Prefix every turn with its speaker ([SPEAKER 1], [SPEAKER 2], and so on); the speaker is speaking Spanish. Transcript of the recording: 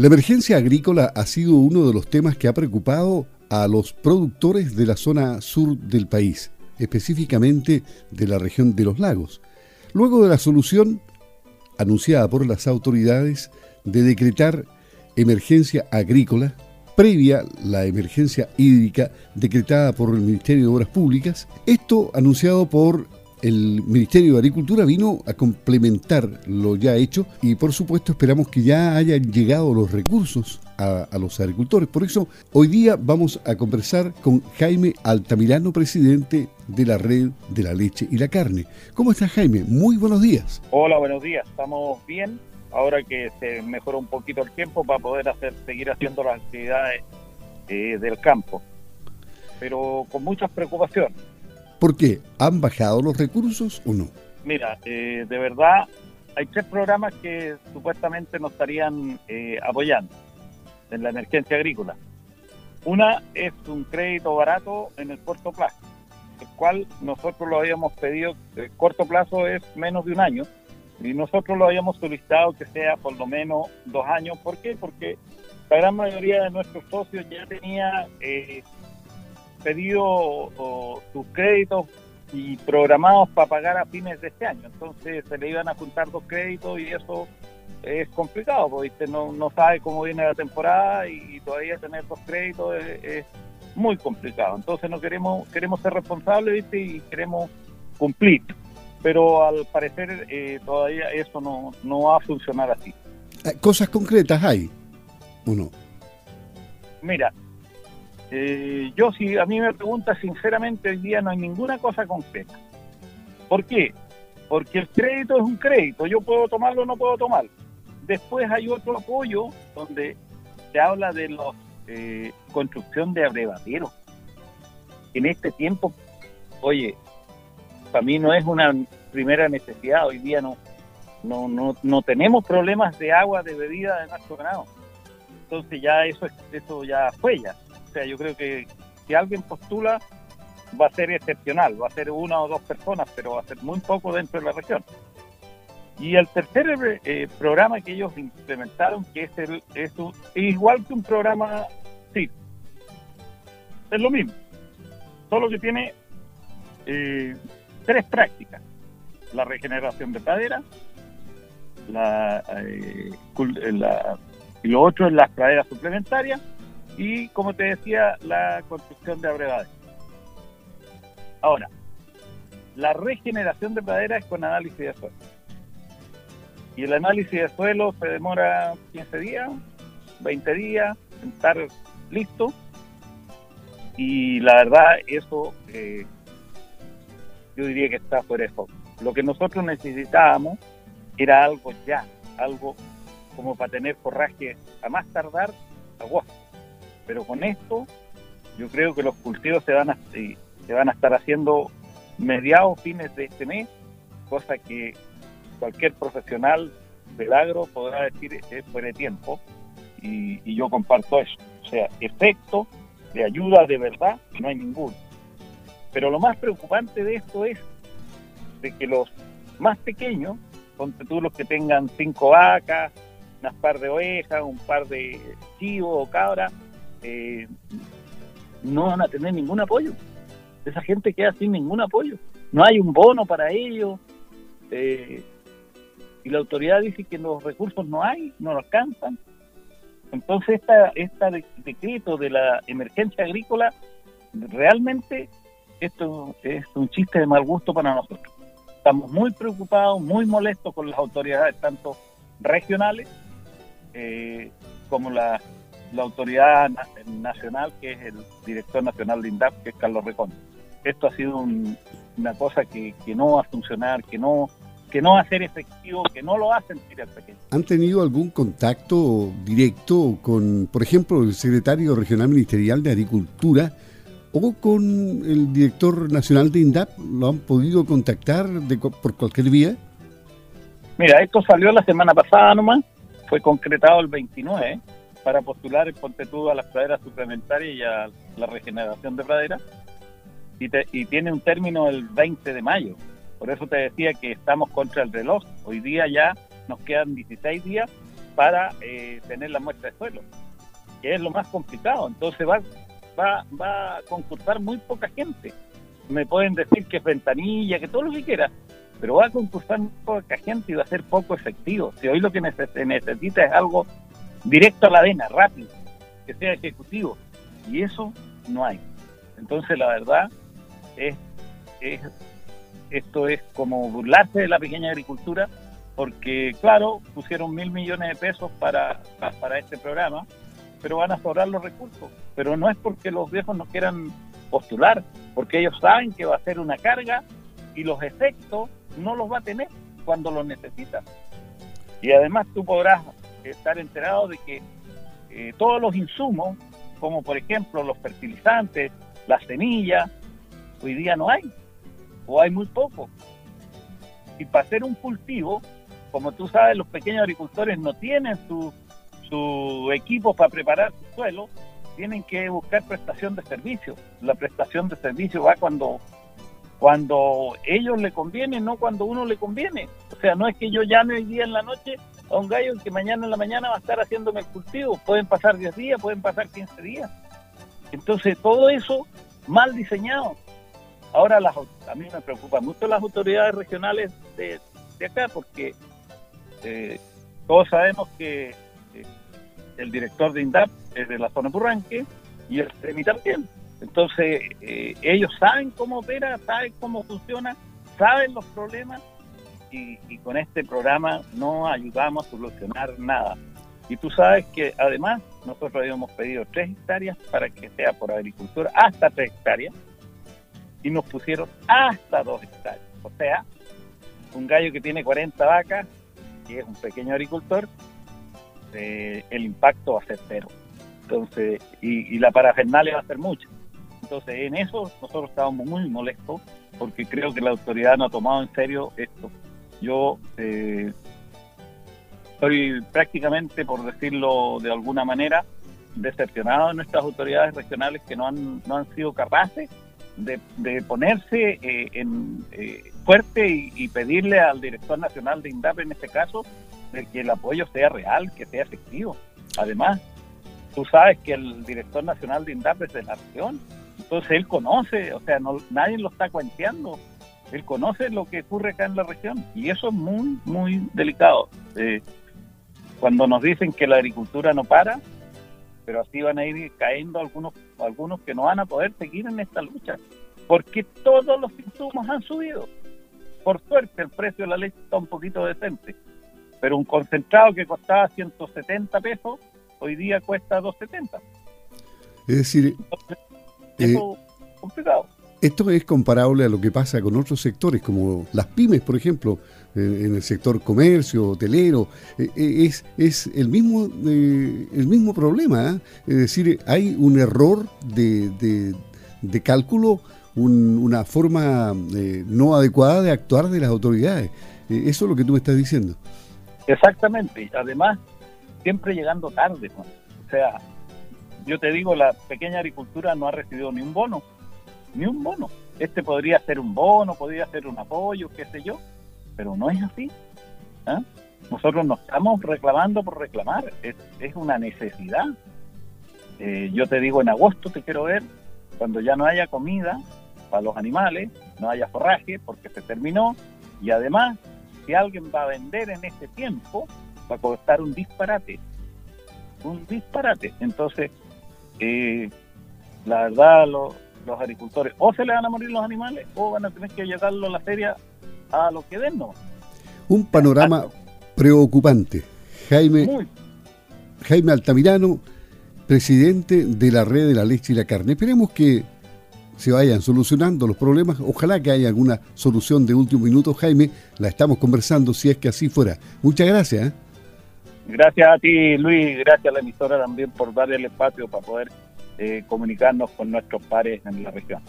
[SPEAKER 1] La emergencia agrícola ha sido uno de los temas que ha preocupado a los productores de la zona sur del país, específicamente de la región de los lagos. Luego de la solución anunciada por las autoridades de decretar emergencia agrícola, previa la emergencia hídrica decretada por el Ministerio de Obras Públicas, esto anunciado por el Ministerio de Agricultura vino a complementar lo ya hecho y por supuesto esperamos que ya hayan llegado los recursos a, los agricultores. Por eso hoy día vamos a conversar con Jaime Altamirano, presidente de la Red de la Leche y la Carne. ¿Cómo estás Jaime? Muy buenos días.
[SPEAKER 2] Hola, buenos días. Estamos bien. Ahora que se mejoró un poquito el tiempo para poder seguir haciendo las actividades eh, del campo, pero con muchas preocupaciones
[SPEAKER 1] ¿Por qué? ¿Han bajado los recursos o no?
[SPEAKER 2] Mira, eh, de verdad hay tres programas que supuestamente nos estarían eh, apoyando en la emergencia agrícola. Una es un crédito barato en el corto plazo, el cual nosotros lo habíamos pedido, el corto plazo es menos de un año, y nosotros lo habíamos solicitado que sea por lo menos dos años. ¿Por qué? Porque la gran mayoría de nuestros socios ya tenía eh, pedido sus créditos y programados para pagar a fines de este año. Entonces se le iban a juntar dos créditos y eso es complicado, porque no, no sabe cómo viene la temporada y, todavía tener dos créditos es, muy complicado. Entonces no queremos queremos ser responsables ¿viste? y queremos cumplir. Pero al parecer eh, todavía eso no, no va a funcionar así.
[SPEAKER 1] Eh, ¿Cosas concretas hay uno
[SPEAKER 2] Mira, eh, yo, si a mí me pregunta sinceramente, hoy día no hay ninguna cosa concreta. ¿Por qué? Porque el crédito es un crédito, yo puedo tomarlo o no puedo tomarlo. Después hay otro apoyo donde se habla de la eh, construcción de abrevaderos. En este tiempo, oye, para mí no es una primera necesidad, hoy día no, no, no, no tenemos problemas de agua de bebida de nuestro ganado. Entonces ya eso, eso ya fue ya. O sea, yo creo que si alguien postula va a ser excepcional, va a ser una o dos personas, pero va a ser muy poco dentro de la región. Y el tercer eh, programa que ellos implementaron, que es, el, es, igual que un programa sí, es lo mismo, solo que tiene eh, tres prácticas. La regeneración de pradera, la, eh, y lo otro es las praderas suplementarias y, como te decía, la construcción de abrevajes. Ahora, la regeneración de pradera es con análisis de suelo. Y el análisis de suelo se demora 15 días, 20 días estar listo. Y la verdad, eso eh, yo diría que está fuera de foco. Lo que nosotros necesitábamos era algo ya, algo como para tener forraje a más tardar agosto. Pero con esto, yo creo que los cultivos se van a, se van a estar haciendo mediados, fines de este mes, cosa que cualquier profesional del agro podrá decir es fuera de tiempo, y, yo comparto eso. O sea, efecto de ayuda de verdad no hay ninguno. Pero lo más preocupante de esto es de que los más pequeños, ponte tú los que tengan cinco vacas, unas par de ovejas, un par de chivos o cabras, eh, no van a tener ningún apoyo. Esa gente queda sin ningún apoyo. No hay un bono para ellos. Eh, y la autoridad dice que los recursos no hay, no lo alcanzan. Entonces, esta, esta decreto de la emergencia agrícola, realmente esto es un chiste de mal gusto para nosotros. Estamos muy preocupados, muy molestos con las autoridades, tanto regionales eh, como la la autoridad nacional, que es el director nacional de INDAP, que es Carlos Recón. Esto ha sido una cosa que, no va a funcionar, que no que no va a ser efectivo, que no lo hacen pequeño.
[SPEAKER 1] ¿Han tenido algún contacto directo con, por ejemplo, el secretario regional ministerial de Agricultura o con el director nacional de INDAP? ¿Lo han podido contactar por cualquier vía?
[SPEAKER 2] Mira, esto salió la semana pasada nomás, fue concretado el 29 para postular el Pontetudo a las praderas suplementarias y a la regeneración de praderas. Y, tiene un término el 20 de mayo. Por eso te decía que estamos contra el reloj. Hoy día ya nos quedan 16 días para eh, tener la muestra de suelo, que es lo más complicado. Entonces va, va, va a concursar muy poca gente. Me pueden decir que es ventanilla, que todo lo que quiera, pero va a concursar muy poca gente y va a ser poco efectivo. Si hoy lo que necesita es algo directo a la vena, rápido, que sea ejecutivo, y eso no hay. Entonces la verdad es, es esto es como burlarse de la pequeña agricultura porque claro, pusieron mil millones de pesos para, para este programa, pero van a sobrar los recursos. Pero no es porque los viejos no quieran postular, porque ellos saben que va a ser una carga y los efectos no los va a tener cuando los necesita. Y además tú podrás estar enterado de que eh, todos los insumos, como por ejemplo los fertilizantes, las semillas, hoy día no hay, o hay muy poco. Y para hacer un cultivo como tú sabes, los pequeños agricultores no tienen su, su equipo para preparar su suelo, tienen que buscar prestación de servicio. La prestación de servicio va cuando cuando ellos le conviene, no cuando uno le conviene. O sea, no es que yo llame hoy día en la noche a un gallo que mañana en la mañana va a estar haciéndome el cultivo. Pueden pasar 10 días, pueden pasar 15 días. Entonces, todo eso mal diseñado. Ahora, las, a mí me preocupan mucho las autoridades regionales de, de acá porque eh, todos sabemos que eh, el director de INDAP es de la zona Burranque y el CEMI también. Entonces, eh, ellos saben cómo opera, saben cómo funciona, saben los problemas y, con este programa no ayudamos a solucionar nada. Y tú sabes que además nosotros habíamos pedido tres hectáreas para que sea por agricultura, hasta tres hectáreas, y nos pusieron hasta dos hectáreas. O sea, un gallo que tiene 40 vacas es un pequeño agricultor, eh, el impacto va a ser cero. Entonces, y, la parafernalia va a ser mucho. Entonces, en eso nosotros estábamos muy molestos porque creo que la autoridad no ha tomado en serio esto. Yo eh, estoy prácticamente, por decirlo de alguna manera, decepcionado de nuestras autoridades regionales que no han, no han sido capaces de, ponerse eh, en, fuerte y, pedirle al director nacional de INDAP en este caso de que el apoyo sea real, que sea efectivo. Además, tú sabes que el director nacional de INDAP es de la región, entonces él conoce, o sea, no, nadie lo está cuenteando, él conoce lo que ocurre acá en la región y eso es muy, muy delicado. Eh, cuando nos dicen que la agricultura no para, pero así van a ir cayendo algunos, algunos que no van a poder seguir en esta lucha, porque todos los insumos han subido por suerte el precio de la leche está un poquito decente, pero un concentrado que costaba 170 pesos, hoy día cuesta 270.
[SPEAKER 1] Es decir,
[SPEAKER 2] eh, complicado.
[SPEAKER 1] Esto es comparable a lo que pasa con otros sectores, como las pymes, por ejemplo, en el sector comercio, hotelero. Eh, eh, es, es el, mismo, el mismo problema. Es decir, hay un error de, de, cálculo una forma eh, no adecuada de actuar de las autoridades. Eh, eso es lo que tú me estás diciendo.
[SPEAKER 2] Exactamente. Además, siempre llegando tarde. O sea, yo te digo, la pequeña agricultura no ha recibido ni un bono, ni un bono. Este podría ser un bono, podría ser un apoyo, qué sé yo, pero no es así. ¿ah? Nosotros no estamos reclamando por reclamar, es, una necesidad. Eh, yo te digo, en agosto te quiero ver, cuando ya no haya comida, para los animales, no haya forraje porque se terminó y además si alguien va a vender en ese tiempo va a costar un disparate, un disparate. Entonces, eh, la verdad los agricultores o se le van a morir los animales o van a tener que llevarlo a la feria a lo que den, ¿no?
[SPEAKER 1] Un panorama preocupante. Jaime, Jaime Altamirano, presidente de la red de la leche y la carne. Esperemos que se vayan solucionando los problemas. Ojalá que haya alguna solución de último minuto, Jaime. La estamos conversando si es que así fuera. Muchas gracias. ¿eh?
[SPEAKER 2] Gracias a ti, Luis. Gracias a la emisora también por dar el espacio para poder eh, comunicarnos con nuestros pares en la región.